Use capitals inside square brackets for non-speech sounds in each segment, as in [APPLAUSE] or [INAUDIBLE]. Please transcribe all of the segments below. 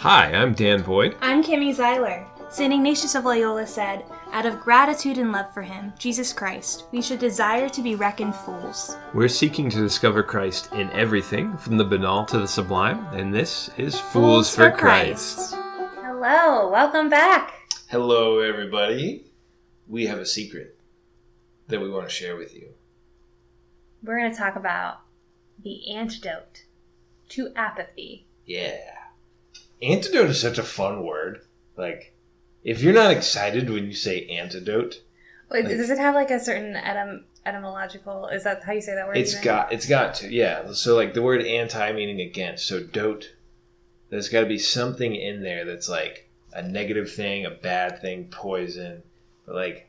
Hi, I'm Dan Boyd. I'm Kimmy Zeiler. St. Ignatius of Loyola said, Out of gratitude and love for him, Jesus Christ, we should desire to be reckoned fools. We're seeking to discover Christ in everything, from the banal to the sublime, and this is Fools, for, Christ. Hello, welcome back. Hello, everybody. We have a secret that we want to share with you. We're going to talk about the antidote to apathy. Yeah. Antidote is such a fun word. Like, if you're not excited when you say antidote, Wait, Like- does it have like a certain etym- etymological? Is that how you say that word? it's even? got it's got to yeah. So like the word anti meaning against. So dote. There's got to be something in there that's like a negative thing, a bad thing, poison. But like,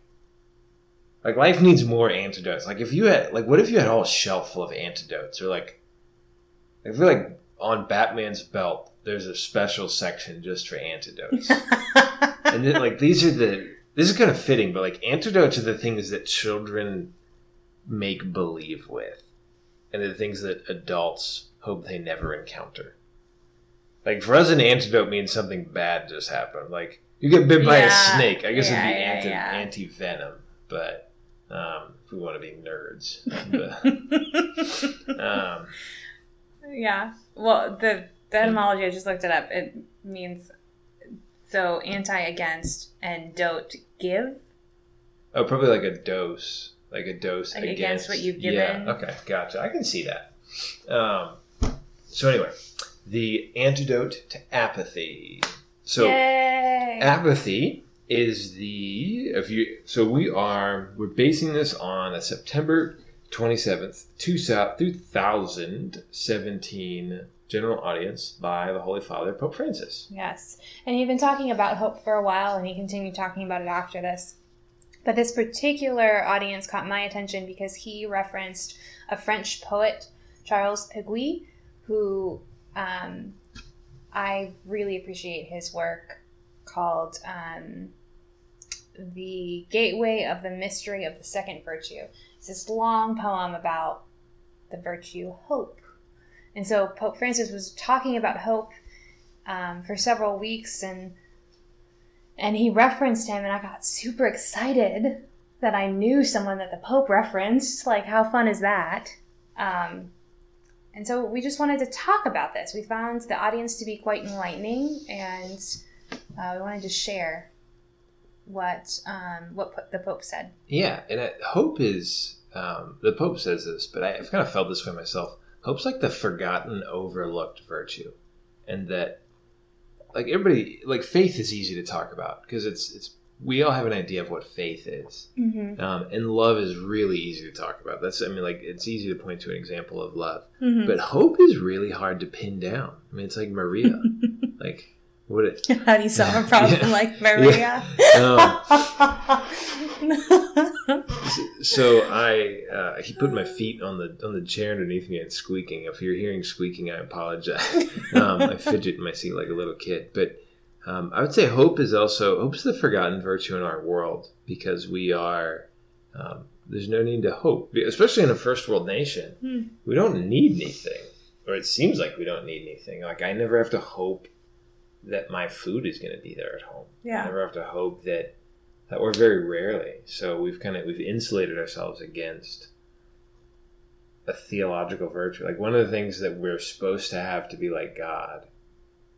like life needs more antidotes. Like if you had like, what if you had a whole shelf full of antidotes, or like, I feel like on Batman's belt, there's a special section just for antidotes. [LAUGHS] and then like these are the this is kind of fitting, but like antidotes are the things that children make believe with, and the things that adults hope they never encounter. Like for us, an antidote means something bad just happened. Like you get bit by a snake, I guess Yeah, it'd be anti yeah. anti venom, but um, if we want to be nerds, [LAUGHS] but, um, yeah. Well, the, the etymology I just looked it up. It means so anti against and don't give. oh, probably like a dose, like a dose Like against, against what you've given. Yeah, okay, gotcha. I can see that. Um, so anyway, the antidote to apathy. So Yay! apathy is the if you so we are we're basing this on a September 27th 2017 general audience by the Holy Father Pope Francis. Yes. And you've been talking about hope for a while, and you continue talking about it after this. But this particular audience caught my attention because he referenced a French poet, Charles Peguy, who um, I really appreciate his work called um, The Gateway of the Mystery of the Second Virtue. It's this long poem about the virtue hope. And so Pope Francis was talking about hope um, for several weeks, and and he referenced him, and I got super excited that I knew someone that the Pope referenced. Like, how fun is that? Um, and so we just wanted to talk about this. We found the audience to be quite enlightening, and uh, we wanted to share what um, what po- the Pope said. Yeah, and I, hope is um, the Pope says this, but I, I've kind of felt this way myself. Hope's like the forgotten, overlooked virtue, and that like everybody like faith is easy to talk about because it's it's we all have an idea of what faith is, Mm-hmm. um, and love is really easy to talk about. That's I mean like it's easy to point to an example of love, Mm-hmm. but hope is really hard to pin down. I mean it's like Maria, [LAUGHS] like what it. [LAUGHS] How do you solve a [LAUGHS] problem [LAUGHS] Yeah. like Maria? So I uh, he put my feet on the on the chair underneath me and squeaking. If you're hearing squeaking, I apologize. um, I fidget in my seat like a little kid. But um, I would say hope is also hope's the forgotten virtue in our world because we are um, there's no need to hope, especially in a first world nation. Hmm. We don't need anything, or it seems like we don't need anything. Like I never have to hope that my food is going to be there at home. I yeah. never have to hope that that or very rarely. So we've kind of we've insulated ourselves against a theological virtue. Like one of the things that we're supposed to have to be like God,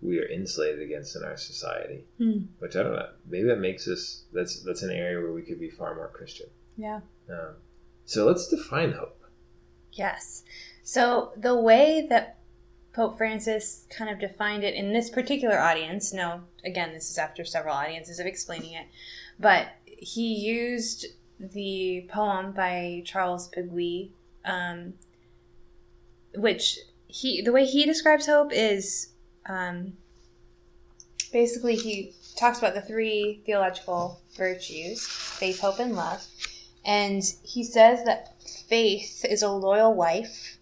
we are insulated against in our society. Hmm. Which I don't know. Maybe that makes us that's that's an area where we could be far more Christian. Yeah. Um, so let's define hope. Yes. So the way that Pope Francis kind of defined it in this particular audience, no, again, this is after several audiences of explaining it, but he used the poem by Charles Peguy, um, which he, the way he describes hope is um, basically he talks about the three theological virtues faith, hope, and love. And he says that faith is a loyal wife,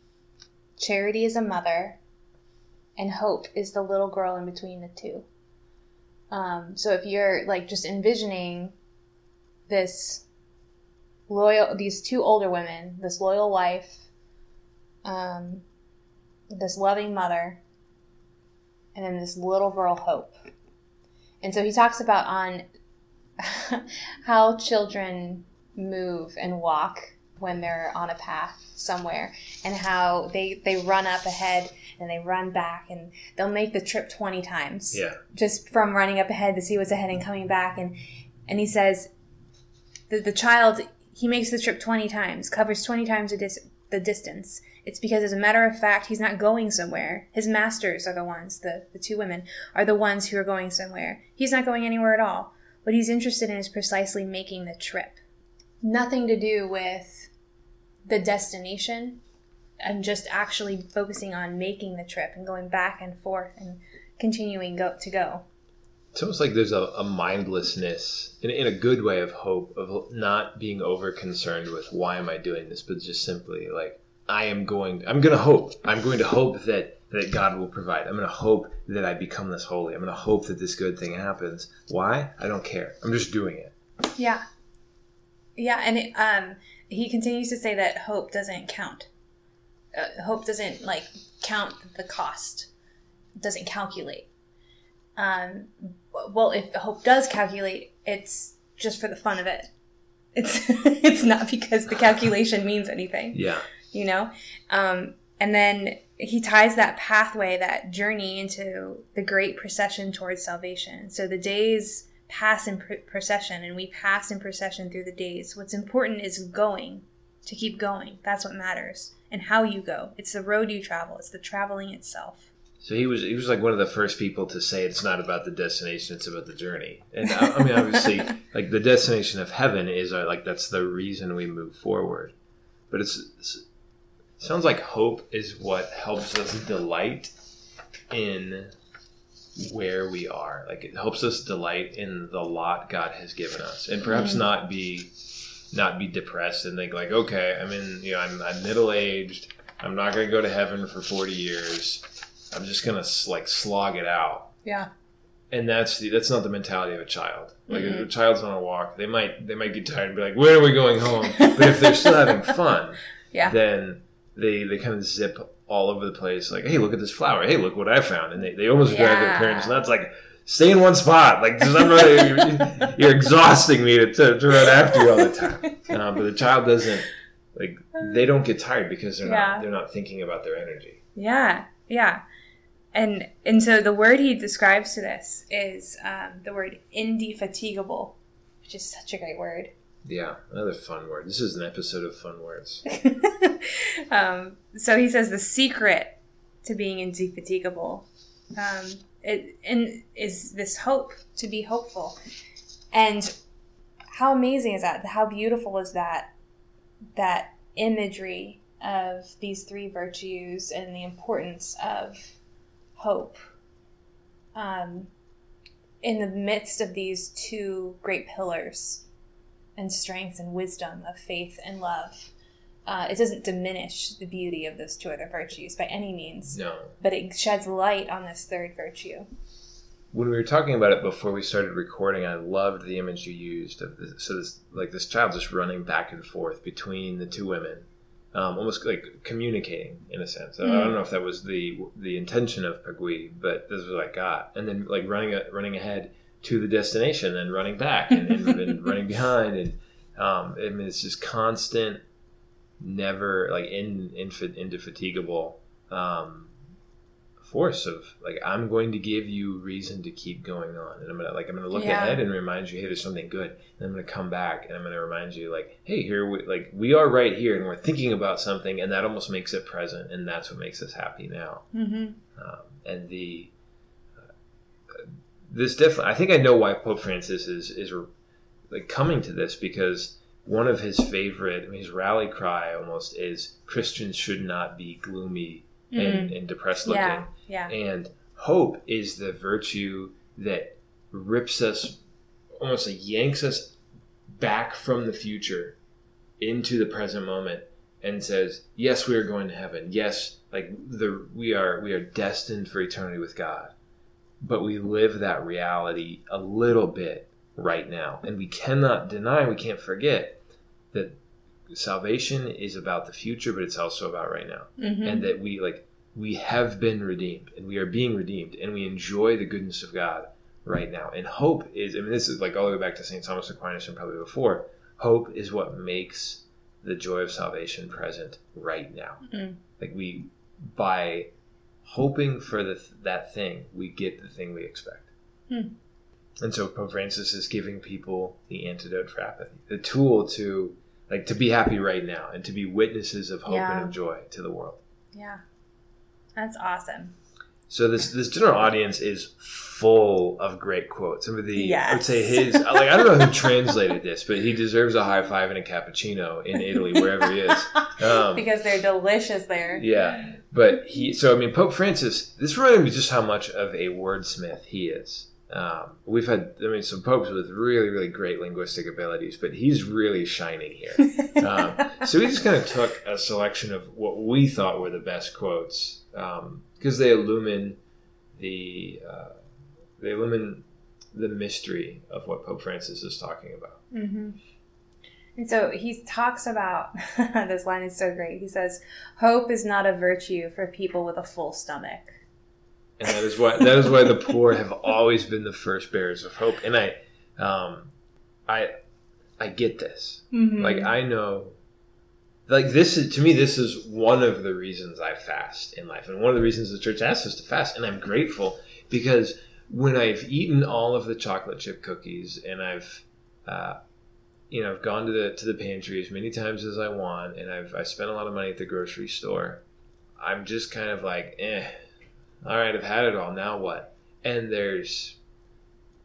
charity is a mother, and hope is the little girl in between the two. Um, so if you're like just envisioning this loyal, these two older women, this loyal wife, um, this loving mother, and then this little girl Hope. And so he talks about on [LAUGHS] how children move and walk when they're on a path somewhere and how they they run up ahead and they run back and they'll make the trip 20 times. Yeah. just from running up ahead to see what's ahead and coming back and and he says the, the child he makes the trip 20 times covers 20 times the, dis- the distance. It's because as a matter of fact he's not going somewhere. His masters are the ones the, the two women are the ones who are going somewhere. He's not going anywhere at all. What he's interested in is precisely making the trip. Nothing to do with the destination and just actually focusing on making the trip and going back and forth and continuing go to go It's almost like there's a, a mindlessness in, in a good way of hope of not being over concerned with why am I doing this, but just simply like I am going. I'm going to hope. I'm going to hope that that God will provide. I'm going to hope that I become this holy. I'm going to hope that this good thing happens. Why? I don't care. I'm just doing it. Yeah. Yeah, and it, um, he continues to say that hope doesn't count. Uh, hope doesn't like count the cost. Doesn't calculate. Um, well, if hope does calculate, it's just for the fun of it. It's [LAUGHS] it's not because the calculation means anything Yeah. you know um, and then he ties that pathway that journey into the great procession towards salvation so the days pass in procession and we pass in procession through the days. What's important is going to keep going. That's what matters. And how you go. It's the road you travel. It's the traveling itself. So he was he was like one of the first people to say it's not about the destination, it's about the journey. And I, I mean, obviously, [LAUGHS] like the destination of heaven is uh, like that's the reason we move forward. But it's, it's sounds like hope is what helps us delight in where we are. Like it helps us delight in the lot God has given us, and perhaps Mhm. not be not be depressed and think like, okay, I'm in, you know, I'm, I'm middle aged. I'm not going to go to heaven for 40 years. I'm just going to like slog it out. yeah And that's the, that's not the mentality of a child. Like if Mhm. a child's on a walk, they might they might get tired and be like, "When are we going home?" [LAUGHS] But if they're still having fun, [LAUGHS] yeah then they they kind of zip all over the place. Like, "Hey, look at this flower! Hey, look what I found!" And they, they almost grab their Yeah. parents nuts. Like, stay in one spot. Like, just, I'm really, [LAUGHS] you're, you're exhausting me to, to, to run after you all the time. Uh, but the child doesn't like they don't get tired because they're Yeah. not they're not thinking about their energy. Yeah, yeah. And and so the word he describes to this is um, the word indefatigable, which is such a great word. Yeah, another fun word. This is an episode of fun words. [LAUGHS] um, so he says the secret to being indefatigable um, it, and is this hope to be hopeful. And how amazing is that? How beautiful is that? That imagery of these three virtues and the importance of hope um, in the midst of these two great pillars and strength and wisdom of faith and love. Uh, it doesn't diminish the beauty of those two other virtues by any means, No. but it sheds light on this third virtue. when we were talking about it before we started recording, I loved the image you used of this, so this like this child just running back and forth between the two women, um, almost like communicating in a sense. I Mm. don't know if that was the the intention of Peguy, but this was what I got. And then like running running ahead to the destination, and running back, and, and, and [LAUGHS] running behind, and um, I mean it's just constant, never like in, infi- indefatigable. Um, force of like I'm going to give you reason to keep going on, and I'm gonna like I'm gonna look Yeah. ahead and remind you, hey, there's something good, and I'm gonna come back and I'm gonna remind you, like, hey, here we like we are right here, and we're thinking about something, and that almost makes it present, and that's what makes us happy now. Mm-hmm. Um, and the this definitely, I think I know why Pope Francis is is like coming to this because one of his favorite, his rally cry almost is Christians should not be gloomy and, and depressed looking. Mm. Yeah, yeah. And hope is the virtue that rips us, almost like yanks us back from the future into the present moment and says, "Yes, we are going to heaven. Yes, like the we are we are destined for eternity with God." But we live that reality a little bit right now, and we cannot deny, we can't forget that salvation is about the future, but it's also about right now Mm-hmm. and that we like we have been redeemed and we are being redeemed and we enjoy the goodness of God right now. And hope is, I mean, this is like all the way back to St. Thomas Aquinas and probably before. Hope is what makes the joy of salvation present right now. Mm. Like we, by hoping for the, that thing, we get the thing we expect. Hmm. And so Pope Francis is giving people the antidote for apathy, the tool to like to be happy right now and to be witnesses of hope Yeah. and of joy to the world. Yeah. That's awesome. So this this general audience is full of great quotes. Some of the I would say his like I don't know who translated this, but he deserves a high five and a cappuccino in Italy wherever he is. [LAUGHS] Um, because they're delicious there. Yeah, but he. So I mean, Pope Francis. This reminded me just how much of a wordsmith he is. Um, we've had, I mean, some popes with really, really great linguistic abilities, but he's really shining here. [LAUGHS] Um, so we just kind of took a selection of what we thought were the best quotes because they illumine the uh, they illumine the mystery of what Pope Francis is talking about. hmm And so he talks about [LAUGHS] this line is so great. He says, "Hope is not a virtue for people with a full stomach." and that is why that is why the poor have always been the first bearers of hope. And I, um, I, I get this. Mm-hmm. Like I know, like this is to me this is one of the reasons I fast in life, and one of the reasons the church asks us to fast. And I'm grateful because when I've eaten all of the chocolate chip cookies and I've, uh, you know, I've gone to the to the pantry as many times as I want, and I've I spent a lot of money at the grocery store. I'm just kind of like, eh, all right, I've had it all. Now what? And there's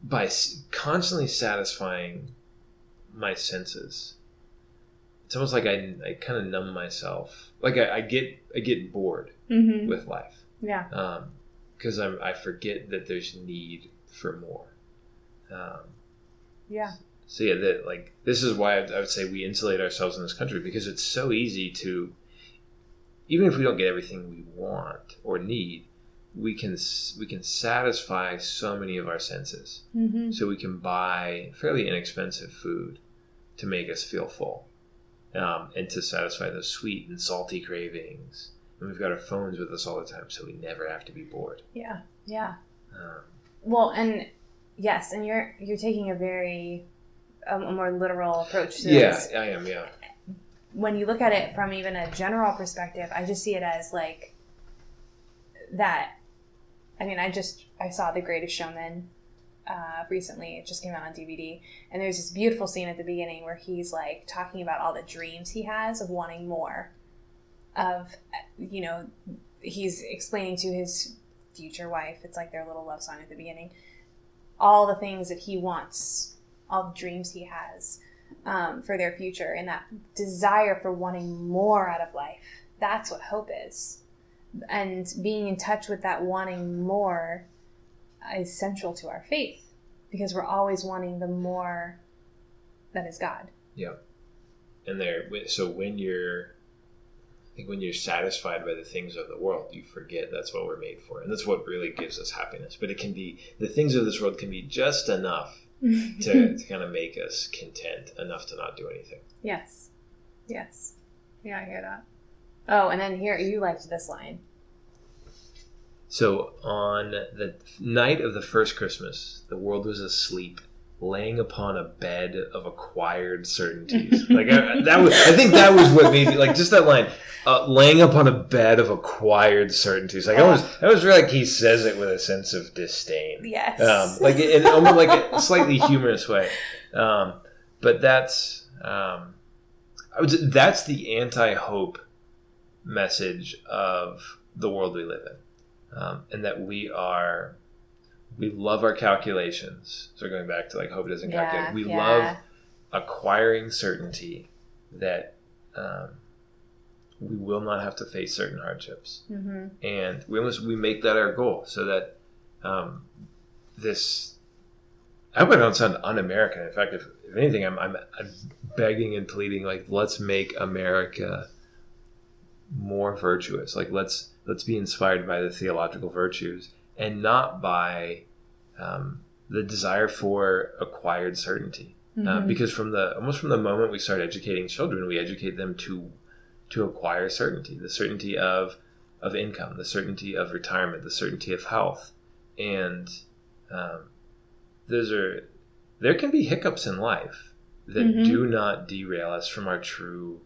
by constantly satisfying my senses. It's almost like I, I kind of numb myself. Like I, I get I get bored Mm-hmm. with life Yeah. because I'm I forget that there's need for more. Um, Yeah. so yeah, that like this is why I, I would say we insulate ourselves in this country because it's so easy to, even if we don't get everything we want or need, we can we can satisfy so many of our senses. Mm-hmm. So we can buy fairly inexpensive food to make us feel full, um, and to satisfy those sweet and salty cravings. And we've got our phones with us all the time, so we never have to be bored. Yeah. Yeah. Um, Well, and yes, and you're you're taking a very um, a more literal approach to yeah, this. I am. Yeah. When you look at it from even a general perspective, I just see it as like that. I mean, I just I saw The Greatest Showman uh, recently. It just came out on DVD, and there's this beautiful scene at the beginning where he's like talking about all the dreams he has of wanting more. Of you know, he's explaining to his future wife. It's like their little love song at the beginning. All the things that he wants, all the dreams he has um, for their future, and that desire for wanting more out of life. That's what hope is. And being in touch with that wanting more is central to our faith because we're always wanting the more that is God. Yeah. And there so when you're I think when you're satisfied by the things of the world you forget that's what we're made for and that's what really gives us happiness but it can be the things of this world can be just enough [LAUGHS] to, to kind of make us content enough to not do anything yes. Yes. Yeah, I hear that. Oh, and then here, you liked this line. So on the night of the first christmas the world was asleep laying upon a bed of acquired certainties [LAUGHS] like I, that was i think that was what made me like just that line uh, laying upon a bed of acquired certainties like i was i was really like he says it with a sense of disdain Yes. um, like in almost like a slightly humorous way. Um, but that's um, I would that's the anti-hope message of the world we live in, um, and that we are we love our calculations. So going back to like hope it doesn't yeah, calculate. We yeah. love acquiring certainty that um, we will not have to face certain hardships Mhm. and we almost we make that our goal so that um, this I hope I don't sound un-American. In fact, if, if anything, I'm, I'm I'm begging and pleading like let's make America more virtuous. Like let's let's be inspired by the theological virtues and not by um, the desire for acquired certainty. Uh, Mhm. because from the almost from the moment we start educating children, we educate them to to acquire certainty, the certainty of of income, the certainty of retirement, the certainty of health, and um, those are there can be hiccups in life that Mhm. do not derail us from our true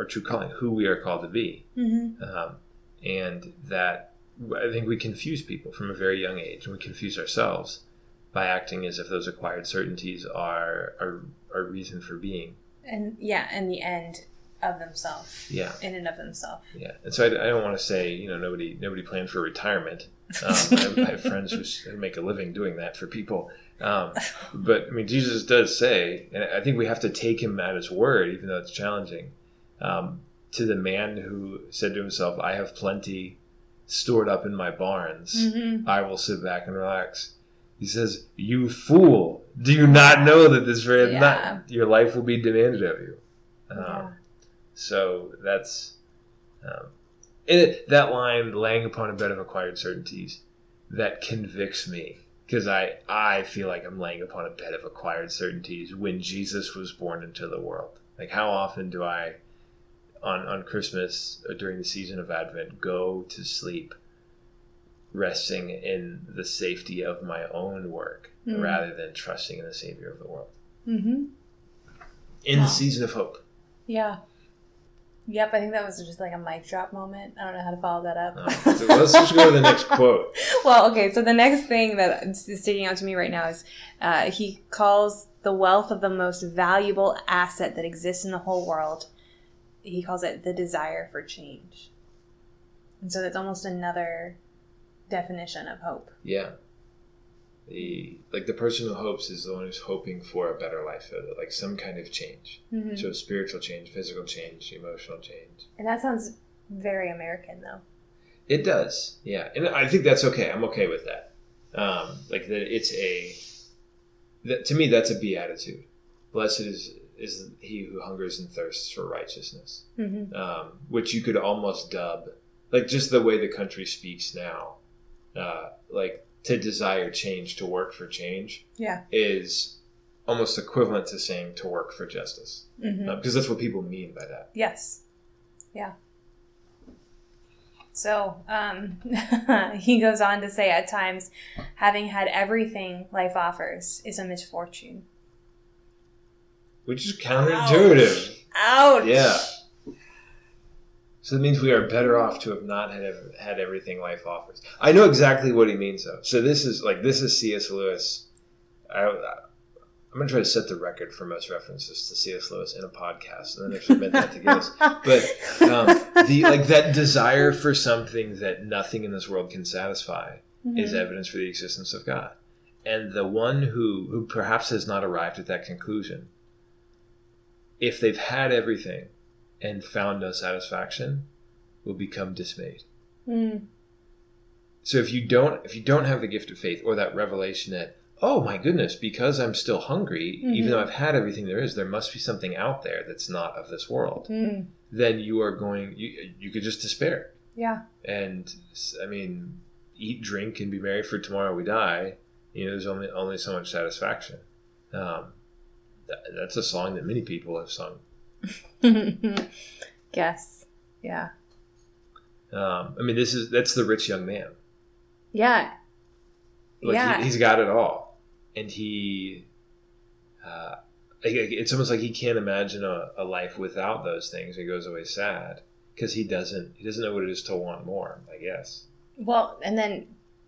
our true calling, who we are called to be, Mm-hmm. um, and that I think we confuse people from a very young age, and we confuse ourselves by acting as if those acquired certainties are are reason for being. And yeah, and the end of themselves, Yeah. in and of themselves. Yeah, and so I, I don't want to say you know nobody nobody planned for retirement. [LAUGHS] Um, I, I have friends who who make a living doing that for people, um, [LAUGHS] but I mean Jesus does say, and I think we have to take him at his word, even though it's challenging. Um, to the man who said to himself, "I have plenty stored up in my barns; Mm-hmm. I will sit back and relax." He says, "You fool! Do you not know that this very Yeah. night your life will be demanded of you?" Um, Yeah. so that's um, it, that line, laying upon a bed of acquired certainties, that convicts me because I I feel like I'm laying upon a bed of acquired certainties when Jesus was born into the world. Like how often do I on on Christmas or during the season of Advent go to sleep resting in the safety of my own work Mm. rather than trusting in the Savior of the world Mm-hmm. in Wow. the season of hope. Yeah. Yep, I think that was just like a mic drop moment. I don't know how to follow that up. Uh, so let's just go to the next quote. [LAUGHS] well, okay, so the next thing that is sticking out to me right now is uh, he calls the wealth of the most valuable asset that exists in the whole world. He calls it the desire for change. And so that's almost another definition of hope. Yeah. The like the person who hopes is the one who's hoping for a better life, like some kind of change. Mm-hmm. So spiritual change, physical change, emotional change. And that sounds very American, though. It does, yeah, and I think that's okay. I'm okay with that. Um, like that, it's a that to me that's a beatitude. Blessed is is he who hungers and thirsts for righteousness, Mm-hmm. um, which you could almost dub like just the way the country speaks now, uh, like to desire change, to work for change. Yeah. is almost equivalent to saying to work for justice Mm-hmm. because that's what people mean by that Yes. Yeah. So um, [LAUGHS] he goes on to say at times, having had everything life offers is a misfortune. Which is counterintuitive. Ouch! yeah. So that means we are better off to have not had had everything life offers. I know exactly what he means though. So this is like this is cs lewis. I, i'm going to try to set the record for most references to cs lewis in a podcast and then i submit that to guinness [LAUGHS] but um, the like that desire for something that nothing in this world can satisfy is Mhm. evidence for the existence of God. And the one who, who perhaps has not arrived at that conclusion, if they've had everything and found no satisfaction, will become dismayed. Mm. So if you don't if you don't have the gift of faith or that revelation that, oh my goodness, because I'm still hungry, Mhm. even though I've had everything there is, there must be something out there that's not of this world, Mm. then you are going you you could just despair. Yeah. and I mean, eat, drink, and be merry, for tomorrow we die. You know, there's only only so much satisfaction. Um, that, that's a song that many people have sung. [LAUGHS] Guess. Yeah. Um, I mean, this is that's the rich young man. Yeah. Like yeah. he, he's got it all, and he, uh, it's almost like he can't imagine a, a life without those things. He goes away sad because he doesn't. He doesn't know what it is to want more. I guess. Well, and then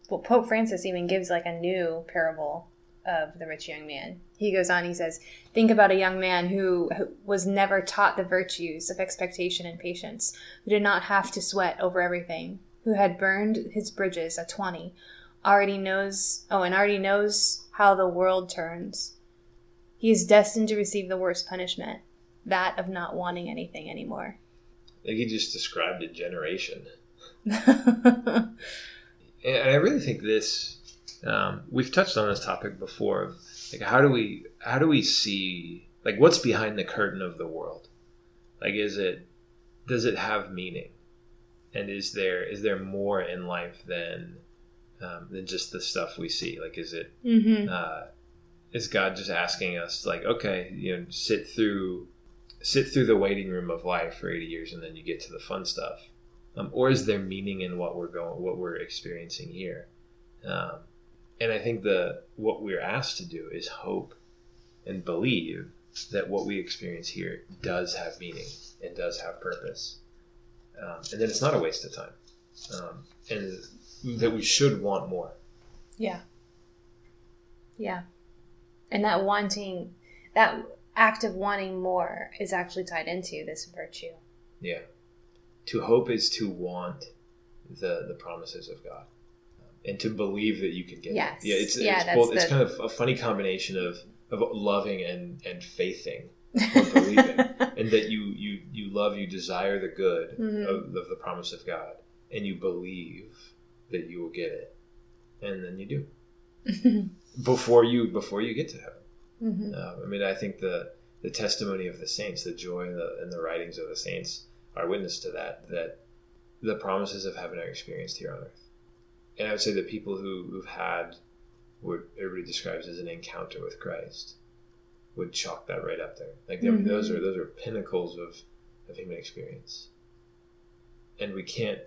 well, Pope Francis even gives like a new parable of the rich young man. He goes on, he says, Think about a young man who, who was never taught the virtues of expectation and patience, who did not have to sweat over everything, who had burned his bridges at 20, already knows, oh, and already knows how the world turns. He is destined to receive the worst punishment, that of not wanting anything anymore. I think he just described a generation. [LAUGHS] And I really think this um, we've touched on this topic before. of, Like, how do we how do we see like what's behind the curtain of the world? Like, is it does it have meaning? And is there is there more in life than um, than just the stuff we see? Like, is it uh, is God just asking us like, okay, you know, sit through sit through the waiting room of life for eighty years, and then you get to the fun stuff, um, or is there meaning in what we're going, what we're experiencing here? Um, and I think the what we're asked to do is hope and believe that what we experience here does have meaning and does have purpose, um, and that it's not a waste of time, um, and that we should want more. Yeah. Yeah. And that wanting, that act of wanting more is actually tied into this virtue. Yeah. To hope is to want the the promises of God. And to believe that you can get Yes. it. Yeah, it's, Yeah, it's, both, it's kind of a funny combination of, of loving and, and faithing or believing. [LAUGHS] and that you, you, you love, you desire the good Mhm. of, of the promise of God. And you believe that you will get it. And then you do. [LAUGHS] Before you before you get to heaven. Mhm. Um, I mean, I think the the testimony of the saints, the joy and the, and the writings of the saints are witness to that. That the promises of heaven are experienced here on earth. And I would say that people who, who've had what everybody describes as an encounter with Christ would chalk that right up there. Like mean, mm-hmm. those are those are pinnacles of, of human experience. And we can't.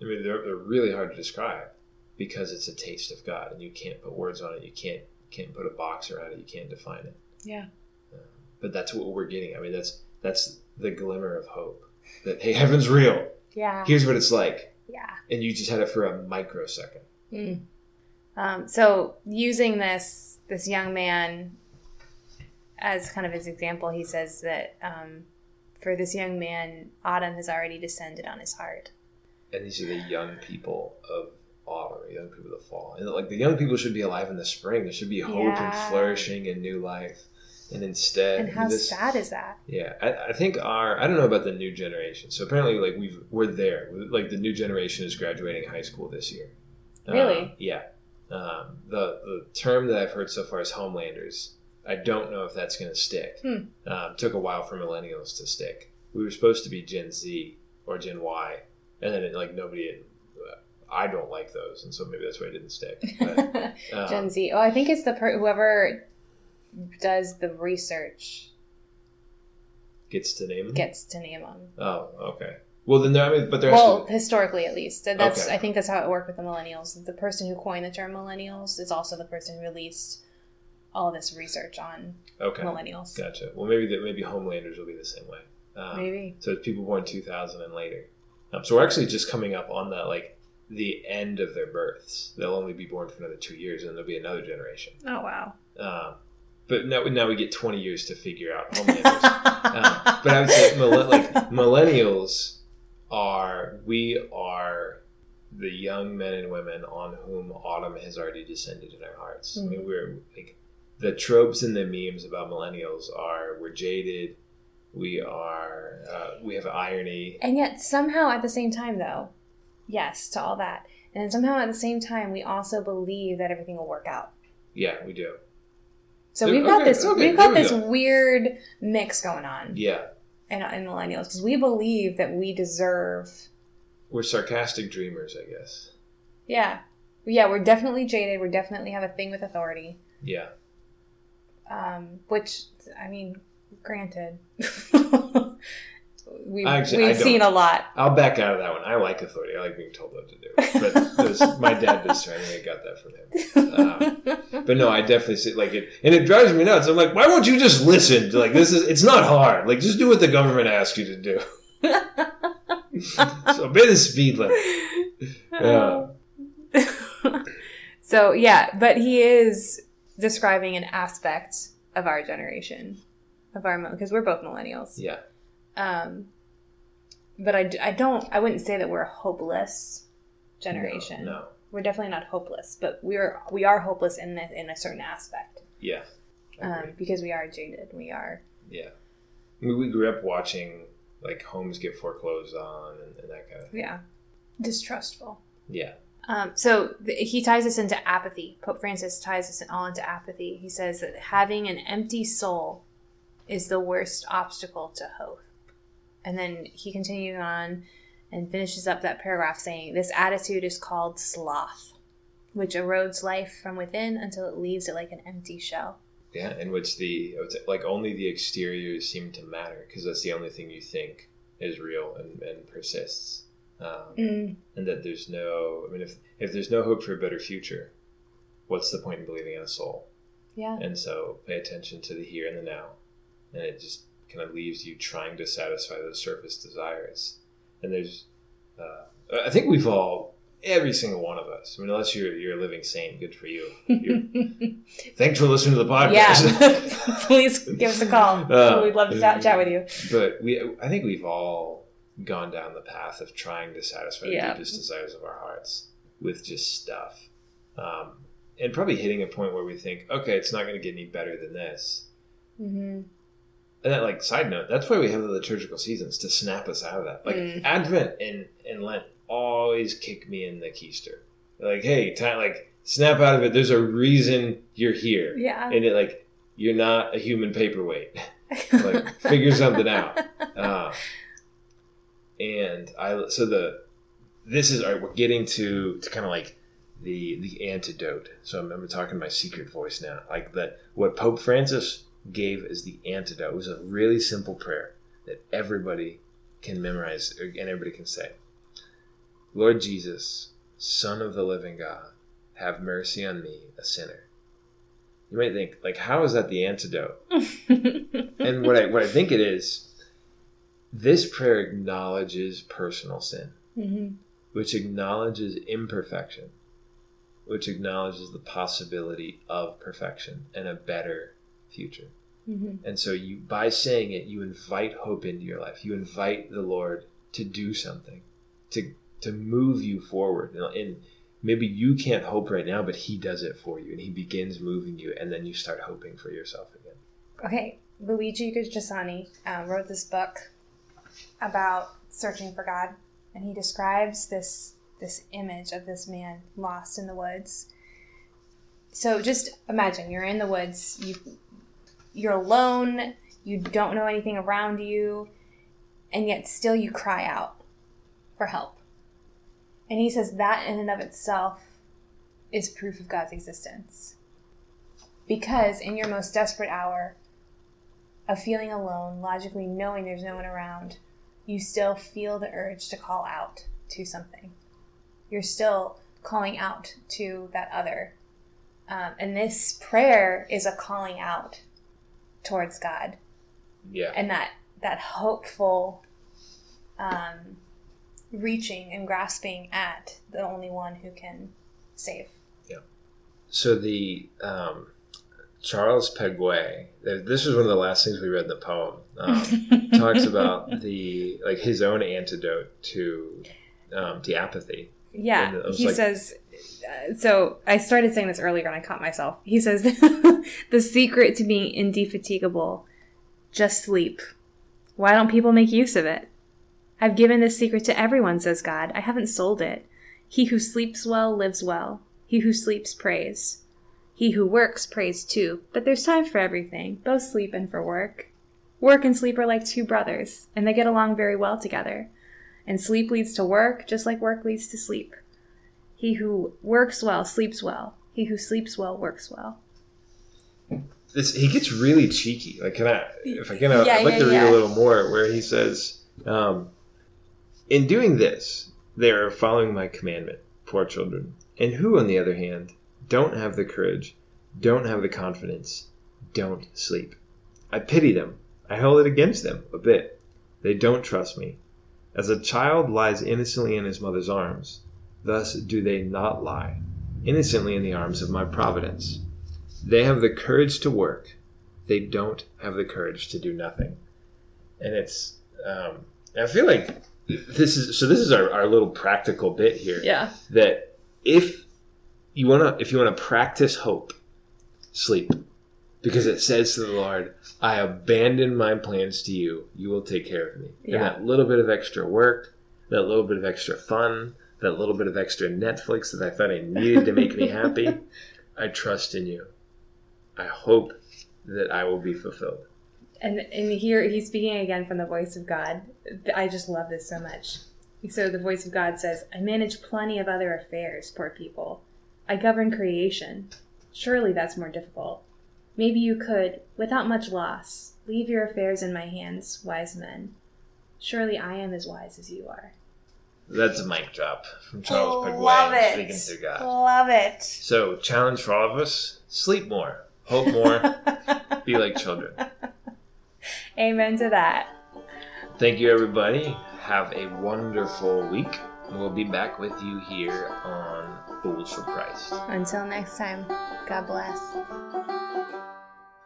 I mean, they're, they're really hard to describe because it's a taste of God, and you can't put words on it. You can't can't put a box around it. You can't define it Yeah. Um, but that's what we're getting. I mean, that's that's the glimmer of hope that hey, [LAUGHS] heaven's real. Yeah. Here's what it's like, Yeah. and you just had it for a microsecond. Mm. Um, so using this this young man as kind of his example, he says that um, for this young man, autumn has already descended on his heart. And these are the young people of autumn, the young people of the fall, and like the young people should be alive in the spring. There should be hope Yeah. and flourishing and new life. And instead, And how this, sad is that? Yeah, I, I think our I don't know about the new generation. So apparently, like we've we're there. Like the new generation is graduating high school this year. Really? Um, yeah. Um, the the term that I've heard so far is homelanders. I don't know if that's going to stick. Hmm. Um, took a while for millennials to stick. We were supposed to be Gen Z or Gen Y, and then it, like nobody. I don't like those, and so maybe that's why it didn't stick. But, [LAUGHS] um, Gen Z. Oh, I think it's the per- whoever does the research gets to name them. gets to name them. oh, okay. Well, then there. I mean, but there's Well, historically, at least. That's Okay. I think that's how it worked with the millennials. The person who coined the term millennials is also the person who released all this research on okay. millennials. Gotcha. Well, maybe that maybe homelanders will be the same way. Um, Maybe. So it's people born 2000 and later. Um, so we're actually just coming up on that, like the end of their births. They'll only be born for another two years, and there'll be another generation. Oh wow. Um, but now, now we get 20 years to figure out homelanders. [LAUGHS] um, but I would say like millennials are we are the young men and women on whom autumn has already descended in our hearts. I mean, we're like the tropes and the memes about millennials are we're jaded, we are uh, we have irony. And yet somehow at the same time though, yes to all that. And somehow at the same time we also believe that everything will work out. Yeah, we do. So we've got this okay, we've got we this go. weird mix going on Yeah, in, in millennials because we believe that we deserve we're sarcastic dreamers, I guess. yeah. Yeah, we're definitely jaded. We definitely have a thing with authority. Yeah, Um, which I mean, granted. [LAUGHS] we've Actually, we've seen a lot. I'll back out of that one. I like authority. I like being told what to do. [LAUGHS] But my dad. I think I got that from him. Um, but no, I definitely see like it, and it drives me nuts. I'm like, why won't you just listen? Like this is, it's not hard. Like just do what the government asks you to do. [LAUGHS] so obey the speed limit. Yeah. [LAUGHS] so yeah, but he is describing an aspect of our generation, of our because we're both millennials. Yeah, Um, but I don't I wouldn't say that we're a hopeless generation. No, no. We're definitely not hopeless, but we're we are hopeless in the, in a certain aspect yeah, um, because we are jaded. We are yeah. I mean, we grew up watching like homes get foreclosed on and, and that kind of. yeah distrustful. Yeah, Um, so th- he ties this into apathy. Pope Francis ties this all into apathy. He says that having an empty soul is the worst obstacle to hope. And then he continues on and finishes up that paragraph saying, This attitude is called sloth, which erodes life from within until it leaves it like an empty shell. yeah. In which the I would say, like only the exterior seem to matter because that's the only thing you think is real and, and persists. um, Mm. and that there's no. I mean, if if there's no hope for a better future, what's the point in believing in a soul? Yeah. And so, pay attention to the here and the now, and it just kind of leaves you trying to satisfy those surface desires. And there's, uh, I think we've all, every single one of us. I mean, unless you're you're a living saint, good for you. [LAUGHS] Thanks for listening to the podcast. yeah. [LAUGHS] Please give us a call. Uh, We'd love to chat, chat with you. but we i think we've all gone down the path of trying to satisfy Yeah. the deepest desires of our hearts with just stuff um, and probably hitting a point where we think okay it's not going to get any better than this hmm and that like side note that's why we have the liturgical seasons to snap us out of that. Like Mm. advent and and lent always kick me in the keister. Like hey time like snap out of it. There's a reason you're here. Yeah. and it like you're not a human paperweight. [LAUGHS] Like figure something out. Uh, and i so the this is all right we're getting to to kind of like the the antidote. So i'm, I'm talking my secret voice now. Like the what pope francis gave as the antidote. It was a really simple prayer that everybody can memorize and everybody can say lord jesus son of the living god have mercy on me a sinner. You might think like how is that the antidote? [LAUGHS] And what I what I think it is, this prayer acknowledges personal sin, hmm which acknowledges imperfection, which acknowledges the possibility of perfection and a better future. hmm And so you by saying it, you invite hope into your life. You invite the Lord to do something, to to move you forward. And- And maybe you can't hope right now, but He does it for you, and He begins moving you, and then you start hoping for yourself again. Okay, Luigi Giussani um, wrote this book about searching for God, and he describes this this image of this man lost in the woods. So just imagine you're in the woods, you you're alone, you don't know anything around you, and yet still you cry out for help. And he says that in and of itself is proof of God's existence. Because in your most desperate hour, of feeling alone, logically knowing there's no one around, you still feel the urge to call out to something. You're still calling out to that other. Um, and this prayer is a calling out towards God Yeah. and that, that hopeful um, reaching and grasping at the only one who can save. Yeah. So the um, Charles Peguy, this was one of the last things we read in the poem. Um, [LAUGHS] talks about the like his own antidote to um, to apathy. Yeah, he like- says. So I started saying this earlier, and I caught myself. He says [LAUGHS] the secret to being indefatigable: just sleep. Why don't people make use of it? I've given this secret to everyone, says God. I haven't sold it. He who sleeps well lives well. He who sleeps prays. He who works prays too. But there's time for everything, both sleep and for work. Work and sleep are like two brothers, and they get along very well together. And sleep leads to work, just like work leads to sleep. He who works well sleeps well. He who sleeps well works well. This he gets really cheeky. Like, can I? If I can, I'd Yeah, like yeah, to read yeah. a little more where he says, um, "In doing this, they are following my commandment, poor children, and who, on the other hand, don't have the courage, don't have the confidence, don't sleep. I pity them. I hold it against them a bit. They don't trust me. As a child lies innocently in his mother's arms, thus do they not lie, innocently in the arms of my providence. They have the courage to work. They don't have the courage to do nothing. And it's, um, I feel like this is, so this is our, our little practical bit here Yeah. that if you want to if you want to practice hope sleep because it says to the lord i abandon my plans to you you will take care of me Yeah. and that little bit of extra work that little bit of extra fun that little bit of extra netflix that i thought i needed to make me [LAUGHS] happy i trust in you i hope that i will be fulfilled And and here he's speaking again from the voice of God. I just love this so much. So the voice of God says, I manage plenty of other affairs, poor people. I govern creation. Surely that's more difficult. Maybe you could, without much loss, leave your affairs in my hands, wise men. Surely I am as wise as you are. That's a mic drop from Charles Oh, Love Peguy, it. Speaking Through God. Love it. So, challenge for all of us sleep more, hope more, [LAUGHS] be like children. Amen to that. Thank you, everybody. Have a wonderful week. We'll be back with you here on Fools for Christ. Until next time, God bless.